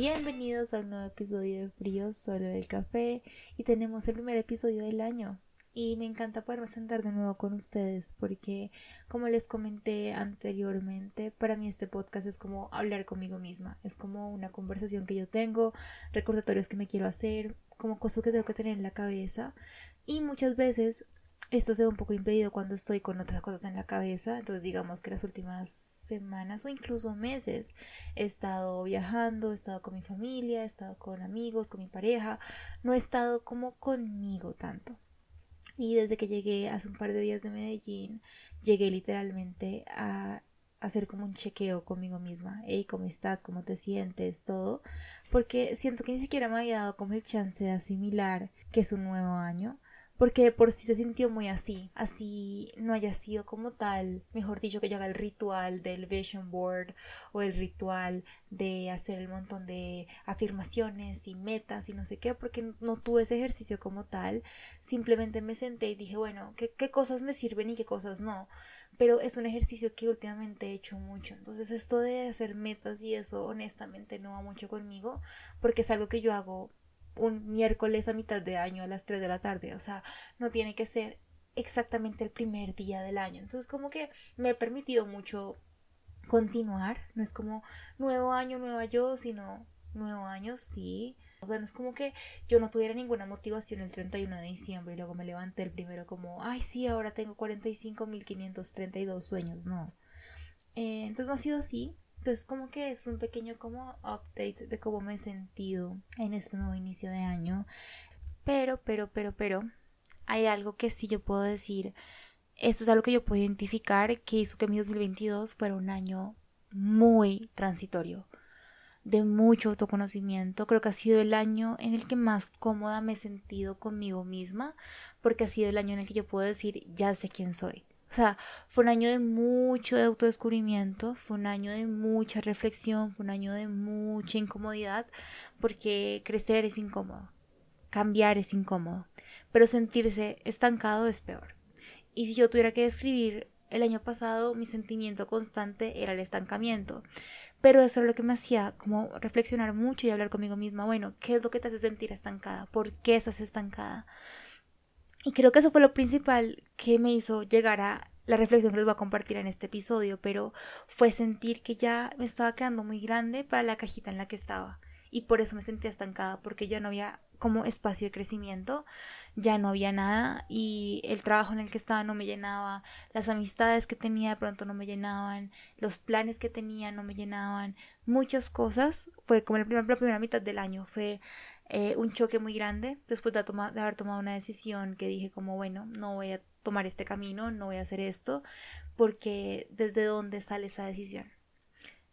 Bienvenidos a un nuevo episodio de Frío Solo del Café y tenemos el primer episodio del año. Y me encanta poderme sentar de nuevo con ustedes porque, como les comenté anteriormente, para mí este podcast es como hablar conmigo misma. Es como una conversación que yo tengo, recordatorios que me quiero hacer, como cosas que tengo que tener en la cabeza. Y muchas veces esto se ve un poco impedido cuando estoy con otras cosas en la cabeza. Entonces digamos que las últimas semanas o incluso meses he estado viajando, he estado con mi familia, he estado con amigos, con mi pareja. No he estado como conmigo tanto. Y desde que llegué hace un par de días de Medellín, llegué literalmente a hacer como un chequeo conmigo misma. Hey, ¿cómo estás? ¿Cómo te sientes? Todo. Porque siento que ni siquiera me había dado como el chance de asimilar que es un nuevo año porque por sí se sintió muy así, así no haya sido como tal, mejor dicho, que yo haga el ritual del vision board o el ritual de hacer el montón de afirmaciones y metas y no sé qué, porque no tuve ese ejercicio como tal, simplemente me senté y dije, bueno, ¿qué, qué cosas me sirven y qué cosas no? Pero es un ejercicio que últimamente he hecho mucho, entonces esto de hacer metas y eso honestamente no va mucho conmigo, porque es algo que yo hago un miércoles a mitad de año a las 3 de la tarde. O sea, no tiene que ser exactamente el primer día del año. Entonces, como que me he permitido mucho continuar. No es como nuevo año, nueva yo, sino nuevo año, sí. O sea, no es como que yo no tuviera ninguna motivación el 31 de diciembre y luego me levanté el primero como, ay, sí, ahora tengo 45.532 sueños. No. Eh, entonces no ha sido así. Entonces como que es un pequeño como update de cómo me he sentido en este nuevo inicio de año. Pero, pero, pero, pero, hay algo que sí yo puedo decir. Esto es algo que yo puedo identificar que hizo que mi 2022 fuera un año muy transitorio, de mucho autoconocimiento. Creo que ha sido el año en el que más cómoda me he sentido conmigo misma, porque ha sido el año en el que yo puedo decir, ya sé quién soy. O sea, fue un año de mucho autodescubrimiento, fue un año de mucha reflexión, fue un año de mucha incomodidad, porque crecer es incómodo, cambiar es incómodo, pero sentirse estancado es peor. Y si yo tuviera que describir el año pasado, mi sentimiento constante era el estancamiento. Pero eso es lo que me hacía como reflexionar mucho y hablar conmigo misma, bueno, ¿qué es lo que te hace sentir estancada? ¿Por qué estás estancada? Y creo que eso fue lo principal que me hizo llegar a la reflexión que les voy a compartir en este episodio, pero fue sentir que ya me estaba quedando muy grande para la cajita en la que estaba. Y por eso me sentía estancada, porque ya no había como espacio de crecimiento, ya no había nada y el trabajo en el que estaba no me llenaba, las amistades que tenía de pronto no me llenaban, los planes que tenía no me llenaban, muchas cosas. Fue como la primera, la primera mitad del año, fue eh, un choque muy grande después de, de haber tomado una decisión que dije como bueno, no voy a tomar este camino, no voy a hacer esto, porque desde dónde sale esa decisión,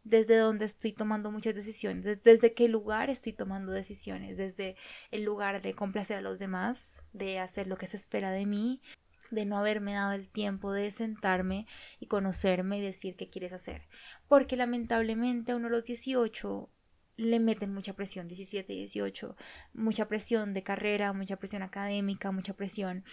desde dónde estoy tomando muchas decisiones, desde qué lugar estoy tomando decisiones, desde el lugar de complacer a los demás, de hacer lo que se espera de mí, de no haberme dado el tiempo de sentarme y conocerme y decir qué quieres hacer. Porque lamentablemente a uno de los 18 le meten mucha presión, 17, 18, mucha presión de carrera, mucha presión académica, mucha presión.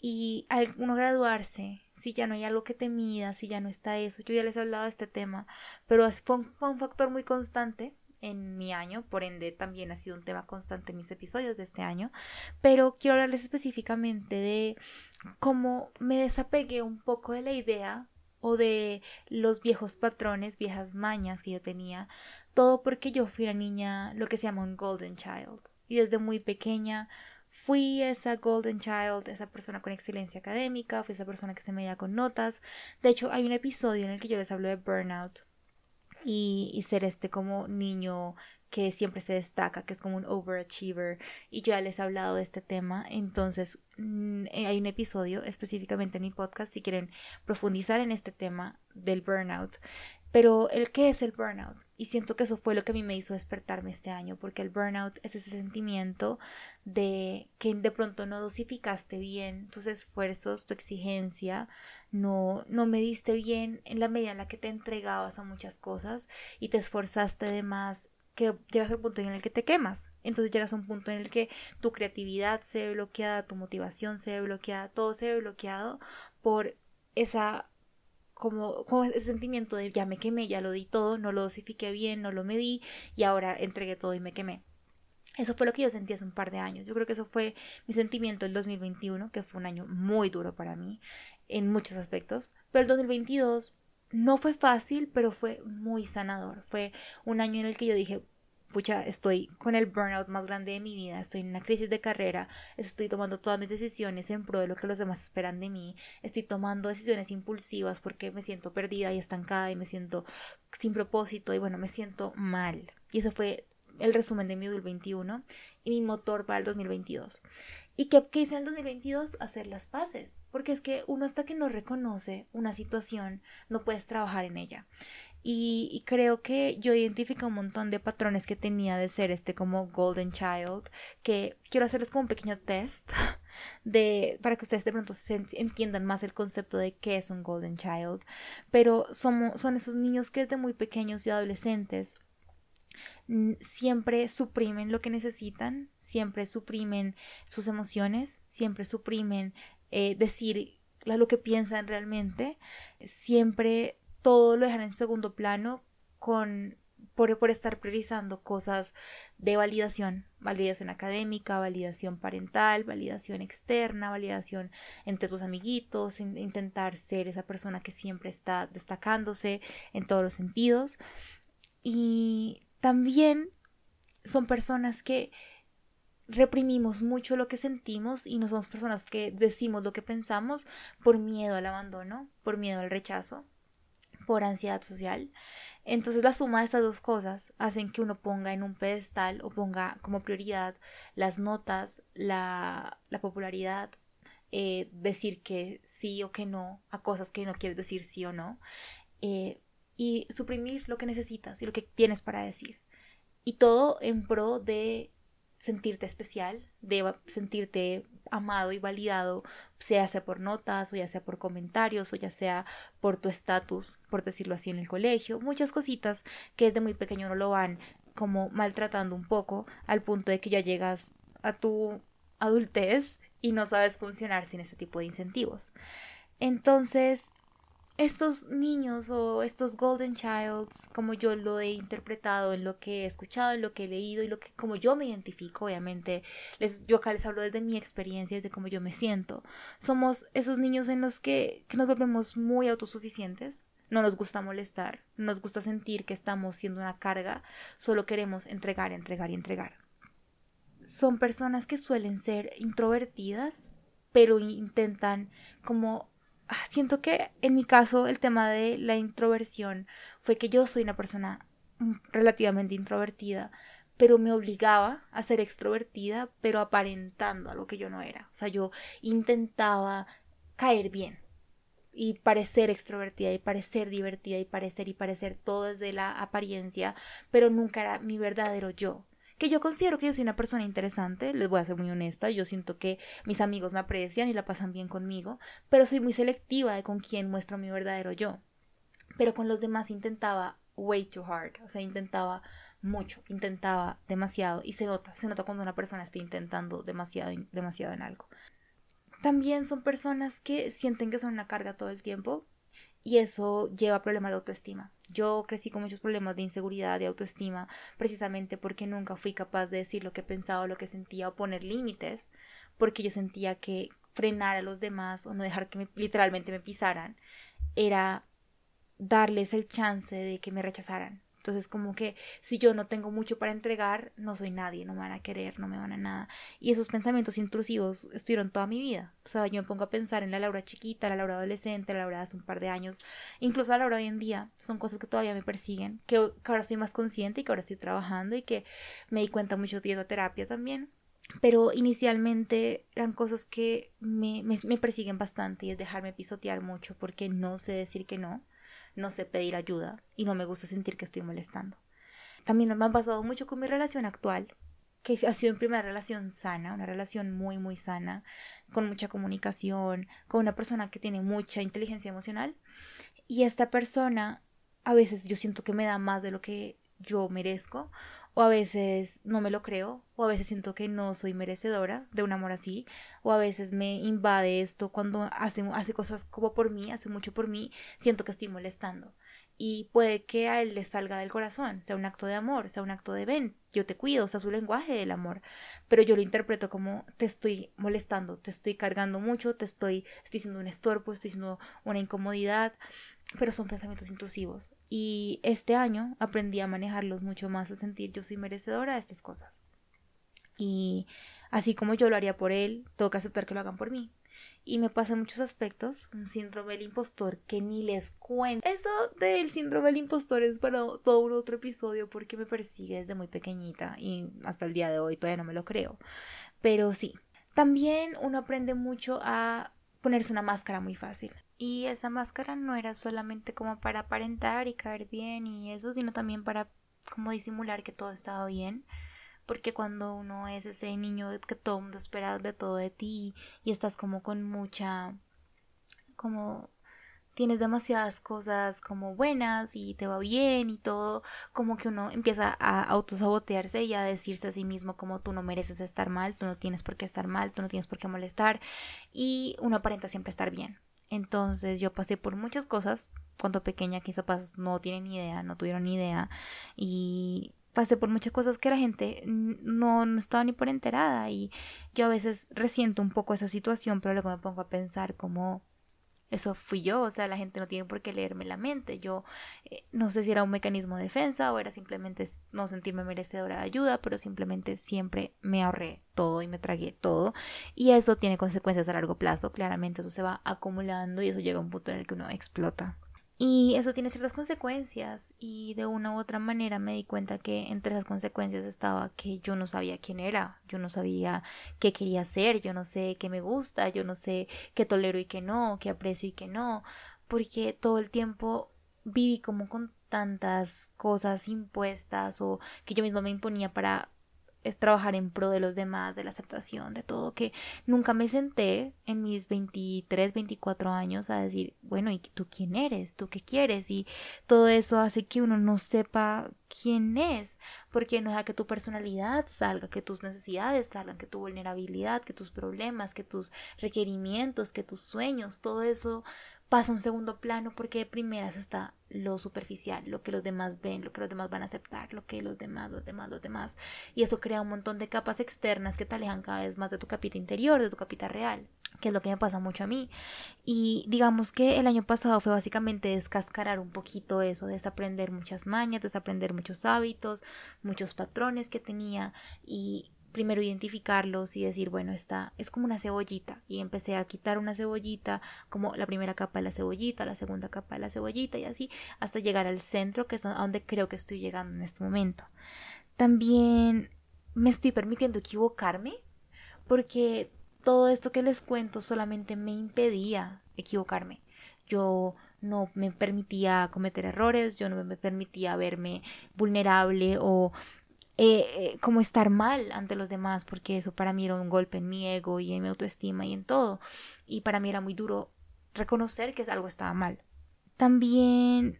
Y al uno graduarse, si ya no hay algo que te mida, si ya no está eso, yo ya les he hablado de este tema, pero fue un, fue un factor muy constante en mi año, por ende también ha sido un tema constante en mis episodios de este año, pero quiero hablarles específicamente de cómo me desapegué un poco de la idea o de los viejos patrones, viejas mañas que yo tenía todo porque yo fui una niña, lo que se llama un golden child. Y desde muy pequeña fui esa golden child, esa persona con excelencia académica, fui esa persona que se medía con notas. De hecho, hay un episodio en el que yo les hablo de burnout y, ser este como niño que siempre se destaca, que es como un overachiever, y yo ya les he hablado de este tema, entonces mm, hay un episodio específicamente en mi podcast si quieren profundizar en este tema del burnout. Pero el qué es el burnout? Y siento que eso fue lo que a mí me hizo despertarme este año, porque el burnout es ese sentimiento de que de pronto no dosificaste bien tus esfuerzos, tu exigencia, no, no mediste bien en la medida en la que te entregabas a muchas cosas y te esforzaste de más que llegas a un punto en el que te quemas. Entonces llegas a un punto en el que tu creatividad se ve bloqueada, tu motivación se ve bloqueada, todo se ve bloqueado por esa como, como ese sentimiento de ya me quemé, ya lo di todo, no lo dosifiqué bien, no lo medí y ahora entregué todo y me quemé. Eso fue lo que yo sentí hace un par de años. Yo creo que eso fue mi sentimiento el 2021, que fue un año muy duro para mí en muchos aspectos. Pero el 2022 no fue fácil, pero fue muy sanador. Fue un año en el que yo dije, pucha, estoy con el burnout más grande de mi vida, estoy en una crisis de carrera, estoy tomando todas mis decisiones en pro de lo que los demás esperan de mí, estoy tomando decisiones impulsivas porque me siento perdida y estancada y me siento sin propósito y bueno, me siento mal. Y eso fue el resumen de mi 2021 y mi motor para el 2022. ¿Y qué, qué, hice en el 2022? Hacer las paces, porque es que uno hasta que no reconoce una situación no puedes trabajar en ella. Y, creo que yo identifico un montón de patrones que tenía de ser este como Golden Child, que quiero hacerles como un pequeño test de para que ustedes de pronto entiendan más el concepto de qué es un Golden Child. Pero somos, son esos niños que desde muy pequeños y adolescentes siempre suprimen lo que necesitan, siempre suprimen sus emociones, siempre suprimen eh, decir lo que piensan realmente, siempre todo lo dejan en segundo plano con por, por, estar priorizando cosas de validación, validación académica, validación parental, validación externa, validación entre tus amiguitos, intentar ser esa persona que siempre está destacándose en todos los sentidos. Y también son personas que reprimimos mucho lo que sentimos y no somos personas que decimos lo que pensamos por miedo al abandono, por miedo al rechazo, por ansiedad social. Entonces la suma de estas dos cosas hacen que uno ponga en un pedestal o ponga como prioridad las notas, la, la popularidad, eh, decir que sí o que no a cosas que no quieres decir sí o no. Eh, y suprimir lo que necesitas y lo que tienes para decir. Y todo en pro de sentirte especial, de sentirte amado y validado, sea sea por notas o ya sea por comentarios o ya sea por tu estatus, por decirlo así, en el colegio, muchas cositas que desde muy pequeño no lo van como maltratando un poco al punto de que ya llegas a tu adultez y no sabes funcionar sin ese tipo de incentivos. Entonces, estos niños o estos golden childs, como yo lo he interpretado en lo que he escuchado, en lo que he leído y lo que como yo me identifico, obviamente, les, yo acá les hablo desde mi experiencia, desde cómo yo me siento. Somos esos niños en los que, que nos volvemos muy autosuficientes, no nos gusta molestar, no nos gusta sentir que estamos siendo una carga, solo queremos entregar, entregar y entregar. Son personas que suelen ser introvertidas, pero intentan como siento que en mi caso el tema de la introversión fue que yo soy una persona mm, relativamente introvertida, pero me obligaba a ser extrovertida, pero aparentando a lo que yo no era. O sea, yo intentaba caer bien y parecer extrovertida y parecer divertida y parecer y parecer todo desde la apariencia, pero nunca era mi verdadero yo que yo considero que yo soy una persona interesante, les voy a ser muy honesta, yo siento que mis amigos me aprecian y la pasan bien conmigo, pero soy muy selectiva de con quién muestro mi verdadero yo. Pero con los demás intentaba way too hard, o sea, intentaba mucho, intentaba demasiado y se nota, se nota cuando una persona está intentando demasiado, demasiado en algo. También son personas que sienten que son una carga todo el tiempo y eso lleva a problemas de autoestima. Yo crecí con muchos problemas de inseguridad, de autoestima, precisamente porque nunca fui capaz de decir lo que pensaba, lo que sentía o poner límites, porque yo sentía que frenar a los demás o no dejar que literalmente me pisaran era darles el chance de que me rechazaran. Entonces, como que si yo no tengo mucho para entregar, no soy nadie, no me van a querer, no me van a nada. Y esos pensamientos intrusivos estuvieron toda mi vida. O sea, yo me pongo a pensar en la Laura chiquita, la Laura adolescente, la Laura hace un par de años, incluso la Laura hoy en día. Son cosas que todavía me persiguen, que, ahora estoy más consciente y que ahora estoy trabajando y que me di cuenta mucho de terapia también. Pero inicialmente eran cosas que me, me persiguen bastante y es dejarme pisotear mucho porque no sé decir que no no sé pedir ayuda y no me gusta sentir que estoy molestando. También me ha pasado mucho con mi relación actual, que ha sido mi primera relación sana, una relación muy, muy sana, con mucha comunicación, con una persona que tiene mucha inteligencia emocional. Y esta persona a veces yo siento que me da más de lo que yo merezco o a veces no me lo creo, o a veces siento que no soy merecedora de un amor así, o a veces me invade esto cuando hace, hace cosas como por mí, hace mucho por mí, siento que estoy molestando y puede que a él le salga del corazón, sea un acto de amor, sea un acto de ven, yo te cuido, sea su lenguaje del amor, pero yo lo interpreto como te estoy molestando, te estoy cargando mucho, te estoy, estoy siendo un estorbo, estoy siendo una incomodidad, pero son pensamientos intrusivos. Y este año aprendí a manejarlos mucho más, a sentir yo soy merecedora de estas cosas y así como yo lo haría por él, tengo que aceptar que lo hagan por mí y me pasa en muchos aspectos un síndrome del impostor que ni les cuento. Eso del síndrome del impostor es para todo un otro episodio porque me persigue desde muy pequeñita y hasta el día de hoy todavía no me lo creo. Pero sí, también uno aprende mucho a ponerse una máscara muy fácil. Y esa máscara no era solamente como para aparentar y caer bien y eso, sino también para como disimular que todo estaba bien porque cuando uno es ese niño que todo el mundo espera de todo de ti y estás como con mucha como tienes demasiadas cosas como buenas y te va bien y todo, como que uno empieza a autosabotearse y a decirse a sí mismo como tú no mereces estar mal, tú no tienes por qué estar mal, tú no tienes por qué molestar y uno aparenta siempre estar bien. Entonces yo pasé por muchas cosas cuando pequeña, quizás no tienen idea, no tuvieron idea y pasé por muchas cosas que la gente no, estaba ni por enterada y yo a veces resiento un poco esa situación, pero luego me pongo a pensar como eso fui yo, o sea, la gente no tiene por qué leerme la mente. Yo eh, no sé si era un mecanismo de defensa o era simplemente no sentirme merecedora de ayuda, pero simplemente siempre me ahorré todo y me tragué todo. Y eso tiene consecuencias a largo plazo, claramente eso se va acumulando y eso llega a un punto en el que uno explota. Y eso tiene ciertas consecuencias y de una u otra manera me di cuenta que entre esas consecuencias estaba que yo no sabía quién era, yo no sabía qué quería hacer, yo no sé qué me gusta, yo no sé qué tolero y qué no, qué aprecio y qué no, porque todo el tiempo viví como con tantas cosas impuestas o que yo misma me imponía para es trabajar en pro de los demás, de la aceptación, de todo, que nunca me senté en mis 23, 24 años a decir, bueno, ¿y tú quién eres? ¿Tú qué quieres? Y todo eso hace que uno no sepa quién es, porque no deja que tu personalidad salga, que tus necesidades salgan, que tu vulnerabilidad, que tus problemas, que tus requerimientos, que tus sueños, todo eso pasa un segundo plano porque de primeras está lo superficial, lo que los demás ven, lo que los demás van a aceptar, lo que los demás, los demás, los demás. Y eso crea un montón de capas externas que te alejan cada vez más de tu capita interior, de tu capita real, que es lo que me pasa mucho a mí. Y digamos que el año pasado fue básicamente descascarar un poquito eso, desaprender muchas mañas, desaprender muchos hábitos, muchos patrones que tenía y primero identificarlos y decir, bueno, esta es como una cebollita. Y empecé a quitar una cebollita, como la primera capa de la cebollita, la segunda capa de la cebollita y así, hasta llegar al centro, que es a donde creo que estoy llegando en este momento. También me estoy permitiendo equivocarme, porque todo esto que les cuento solamente me impedía equivocarme. Yo no me permitía cometer errores, yo no me permitía verme vulnerable o eh, eh, como estar mal ante los demás, porque eso para mí era un golpe en mi ego y en mi autoestima y en todo. Y para mí era muy duro reconocer que algo estaba mal. También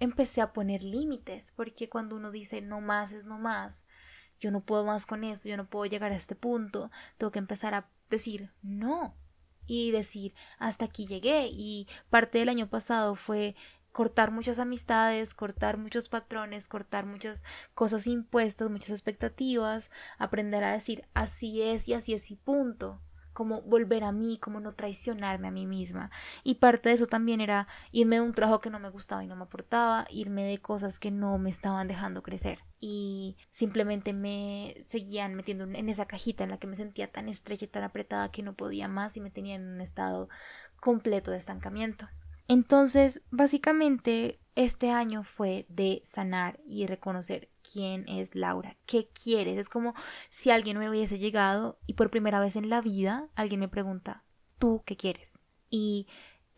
empecé a poner límites, porque cuando uno dice no más es no más, yo no puedo más con eso, yo no puedo llegar a este punto, tengo que empezar a decir no y decir hasta aquí llegué y parte del año pasado fue cortar muchas amistades, cortar muchos patrones, cortar muchas cosas impuestas, muchas expectativas, aprender a decir así es y así es y punto como volver a mí, como no traicionarme a mí misma. Y parte de eso también era irme de un trabajo que no me gustaba y no me aportaba, irme de cosas que no me estaban dejando crecer. Y simplemente me seguían metiendo en esa cajita en la que me sentía tan estrecha y tan apretada que no podía más y me tenía en un estado completo de estancamiento. Entonces, básicamente, este año fue de sanar y reconocer quién es Laura, qué quieres. Es como si alguien me hubiese llegado y por primera vez en la vida alguien me pregunta, ¿tú qué quieres? Y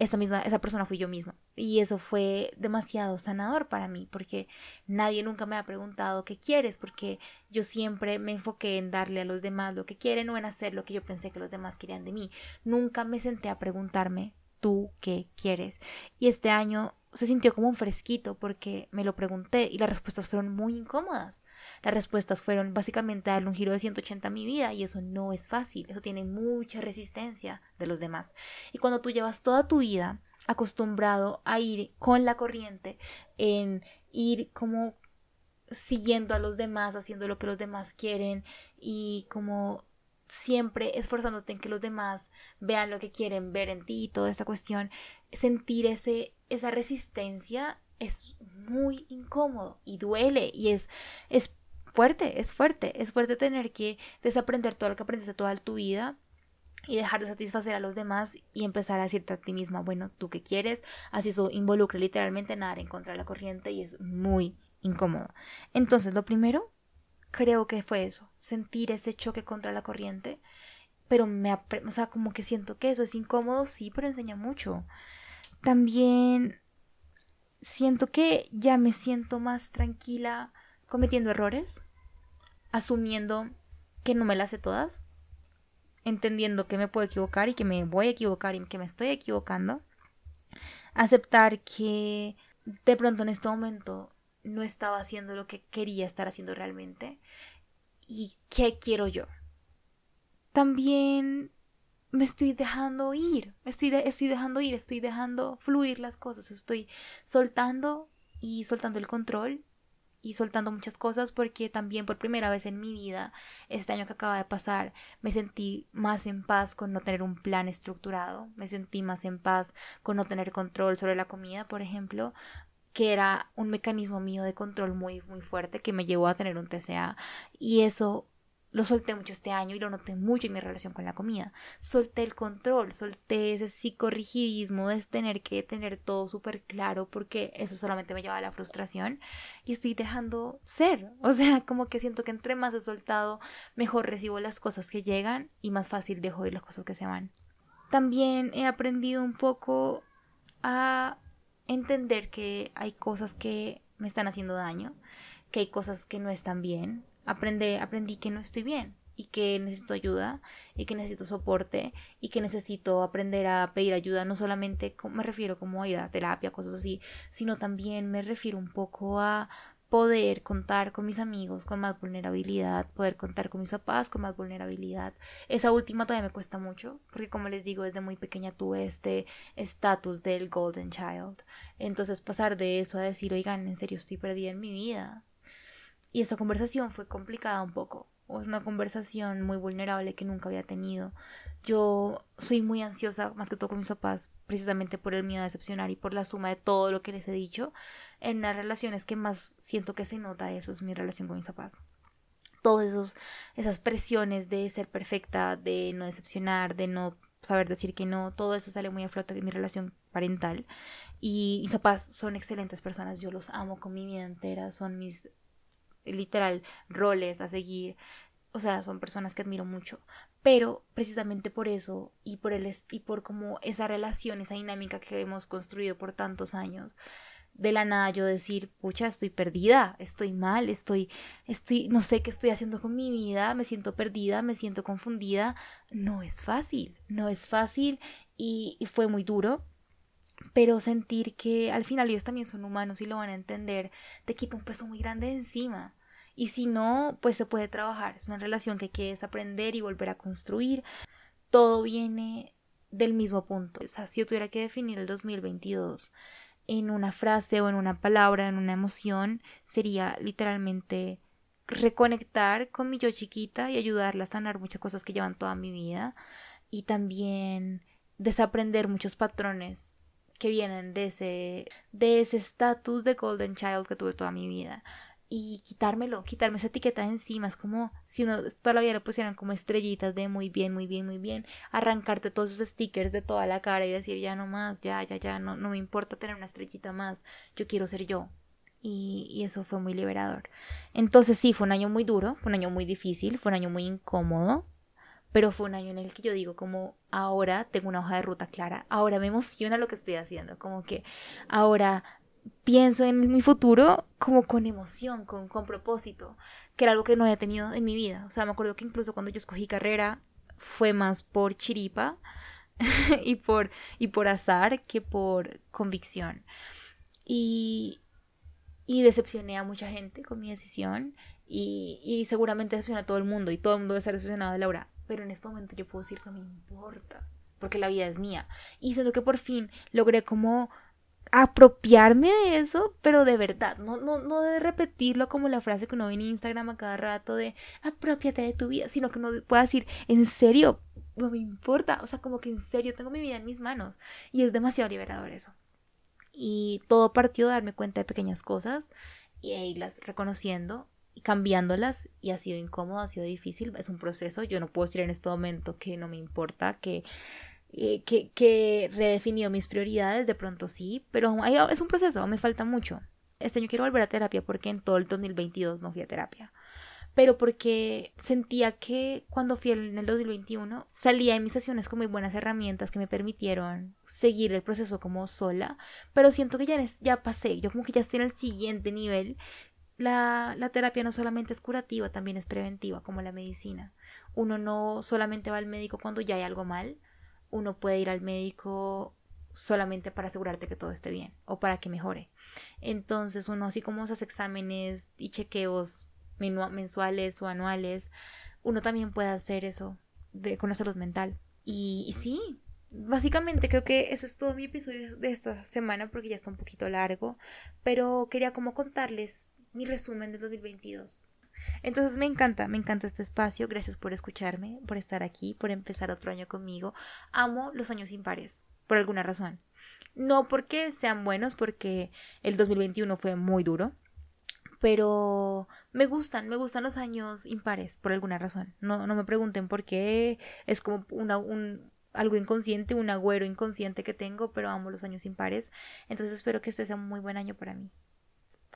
esa misma, esa persona fui yo misma. Y eso fue demasiado sanador para mí, porque nadie nunca me ha preguntado qué quieres, porque yo siempre me enfoqué en darle a los demás lo que quieren o en hacer lo que yo pensé que los demás querían de mí. Nunca me senté a preguntarme tú qué quieres. Y este año se sintió como un fresquito porque me lo pregunté y las respuestas fueron muy incómodas. Las respuestas fueron básicamente darle un giro de 180 a mi vida y eso no es fácil, eso tiene mucha resistencia de los demás. Y cuando tú llevas toda tu vida acostumbrado a ir con la corriente, en ir como siguiendo a los demás, haciendo lo que los demás quieren y como siempre esforzándote en que los demás vean lo que quieren ver en ti y toda esta cuestión, sentir ese, esa resistencia es muy incómodo y duele y es, es fuerte, es fuerte, es fuerte tener que desaprender todo lo que aprendiste toda tu vida y dejar de satisfacer a los demás y empezar a decirte a ti misma, bueno, tú qué quieres, así eso involucra literalmente nadar en contra la corriente y es muy incómodo. Entonces, lo primero creo que fue eso, sentir ese choque contra la corriente, pero me, o sea, como que siento que eso es incómodo, sí, pero enseña mucho. También siento que ya me siento más tranquila cometiendo errores, asumiendo que no me las sé todas, entendiendo que me puedo equivocar y que me voy a equivocar y que me estoy equivocando, aceptar que de pronto en este momento no estaba haciendo lo que quería estar haciendo realmente y qué quiero yo. También me estoy dejando ir, estoy, estoy dejando ir, estoy dejando fluir las cosas, estoy soltando y soltando el control y soltando muchas cosas porque también por primera vez en mi vida, este año que acaba de pasar, me sentí más en paz con no tener un plan estructurado, me sentí más en paz con no tener control sobre la comida, por ejemplo, que era un mecanismo mío de control muy, muy fuerte que me llevó a tener un TCA y eso lo solté mucho este año y lo noté mucho en mi relación con la comida. Solté el control, solté ese psicorrigidismo de tener que tener todo súper claro porque eso solamente me lleva a la frustración y estoy dejando ser. O sea, como que siento que entre más he soltado, mejor recibo las cosas que llegan y más fácil dejo ir las cosas que se van. También he aprendido un poco a entender que hay cosas que me están haciendo daño, que hay cosas que no están bien. Aprendí, que no estoy bien y que necesito ayuda y que necesito soporte y que necesito aprender a pedir ayuda, no solamente me refiero como a ir a terapia, cosas así, sino también me refiero un poco a poder contar con mis amigos con más vulnerabilidad, poder contar con mis papás con más vulnerabilidad. Esa última todavía me cuesta mucho, porque como les digo, desde muy pequeña tuve este estatus del golden child. Entonces pasar de eso a decir, oigan, en serio estoy perdida en mi vida. Y esa conversación fue complicada un poco. Es una conversación muy vulnerable que nunca había tenido. Yo soy muy ansiosa, más que todo con mis papás, precisamente por el miedo a decepcionar y por la suma de todo lo que les he dicho. En las relaciones que más siento que se nota eso es mi relación con mis papás. Todas esos, esas presiones de ser perfecta, de no decepcionar, de no saber decir que no, todo eso sale muy a flote en mi relación parental. Y mis papás son excelentes personas, yo los amo con mi vida entera, son mis literal roles a seguir o sea, son personas que admiro mucho, pero precisamente por eso y por el y por como esa relación, esa dinámica que hemos construido por tantos años, de la nada yo decir, pucha, estoy perdida, estoy mal, estoy estoy no sé qué estoy haciendo con mi vida, me siento perdida, me siento confundida, no es fácil, no es fácil y, y fue muy duro. Pero sentir que al final ellos también son humanos y lo van a entender, te quita un peso muy grande de encima y si no, pues se puede trabajar. Es una relación que hay que desaprender y volver a construir. Todo viene del mismo punto. O sea, si yo tuviera que definir el 2022 en una frase o en una palabra, en una emoción, sería literalmente reconectar con mi yo chiquita y ayudarla a sanar muchas cosas que llevan toda mi vida y también desaprender muchos patrones que vienen de ese de ese estatus de golden child que tuve toda mi vida y quitármelo, quitarme esa etiqueta de encima. Es como si uno toda la le pusieran como estrellitas de muy bien, muy bien, muy bien. Arrancarte todos esos stickers de toda la cara y decir ya no más, ya, ya, ya, no, no me importa tener una estrellita más. Yo quiero ser yo. Y, y eso fue muy liberador. Entonces sí, fue un año muy duro, fue un año muy difícil, fue un año muy incómodo. Pero fue un año en el que yo digo como ahora tengo una hoja de ruta clara, ahora me emociona lo que estoy haciendo, como que ahora pienso en mi futuro como con emoción, con, con propósito, que era algo que no había tenido en mi vida. O sea, me acuerdo que incluso cuando yo escogí carrera fue más por chiripa y, por, y por azar que por convicción. y, y decepcioné a mucha gente con mi decisión y, y seguramente decepcioné a todo el mundo y todo el mundo debe estar decepcionado de Laura. Pero en este momento yo puedo decir no me importa porque la vida es mía. Y siento que por fin logré como apropiarme de eso, pero de verdad, no, no, no de repetirlo como la frase que uno ve en Instagram a cada rato de apropiate de tu vida, sino que uno pueda decir, en serio, no me importa, o sea, como que en serio tengo mi vida en mis manos y es demasiado liberador eso. Y todo partió de darme cuenta de pequeñas cosas y irlas reconociendo y cambiándolas y ha sido incómodo, ha sido difícil, es un proceso, yo no puedo decir en este momento que no me importa, que eh, que, que redefinió mis prioridades, de pronto sí, pero es un proceso, me falta mucho. Este año quiero volver a terapia porque en todo el 2022 no fui a terapia. Pero porque sentía que cuando fui en el 2021 salía en mis sesiones con muy buenas herramientas que me permitieron seguir el proceso como sola. Pero siento que ya, ya pasé, yo como que ya estoy en el siguiente nivel la, la, terapia no solamente es curativa, también es preventiva, como la medicina. Uno no solamente va al médico cuando ya hay algo mal, uno puede ir al médico solamente para asegurarte que todo esté bien o para que mejore. Entonces uno así como esos exámenes y chequeos mensuales o anuales, uno también puede hacer eso de, con la salud mental. Y, y sí, básicamente creo que eso es todo mi episodio de esta semana porque ya está un poquito largo, pero quería como contarles mi resumen del 2022. Entonces me encanta, me encanta este espacio. Gracias por escucharme, por estar aquí, por empezar otro año conmigo. Amo los años impares, por alguna razón. No porque sean buenos, porque el 2021 fue muy duro, pero me gustan, me gustan los años impares, por alguna razón. No, no me pregunten por qué, es como un, algo inconsciente, un agüero inconsciente que tengo, pero amo los años impares. Entonces espero que este sea un muy buen año para mí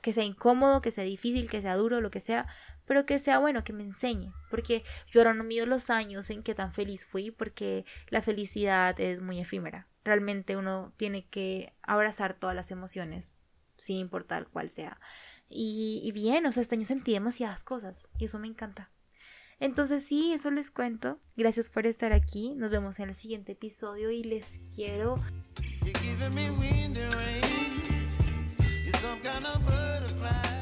que sea incómodo, que sea difícil, que sea duro, lo que sea, pero que sea bueno, que me enseñe, porque yo ahora no mido los años en que tan feliz fui, porque la felicidad es muy efímera. Realmente uno tiene que abrazar todas las emociones, sin importar cuál sea. Y, bien, o sea, este año sentí demasiadas cosas y eso me encanta. Entonces sí, eso les cuento. Gracias por estar aquí. Nos vemos en el siguiente episodio y les quiero... some kind of butterfly.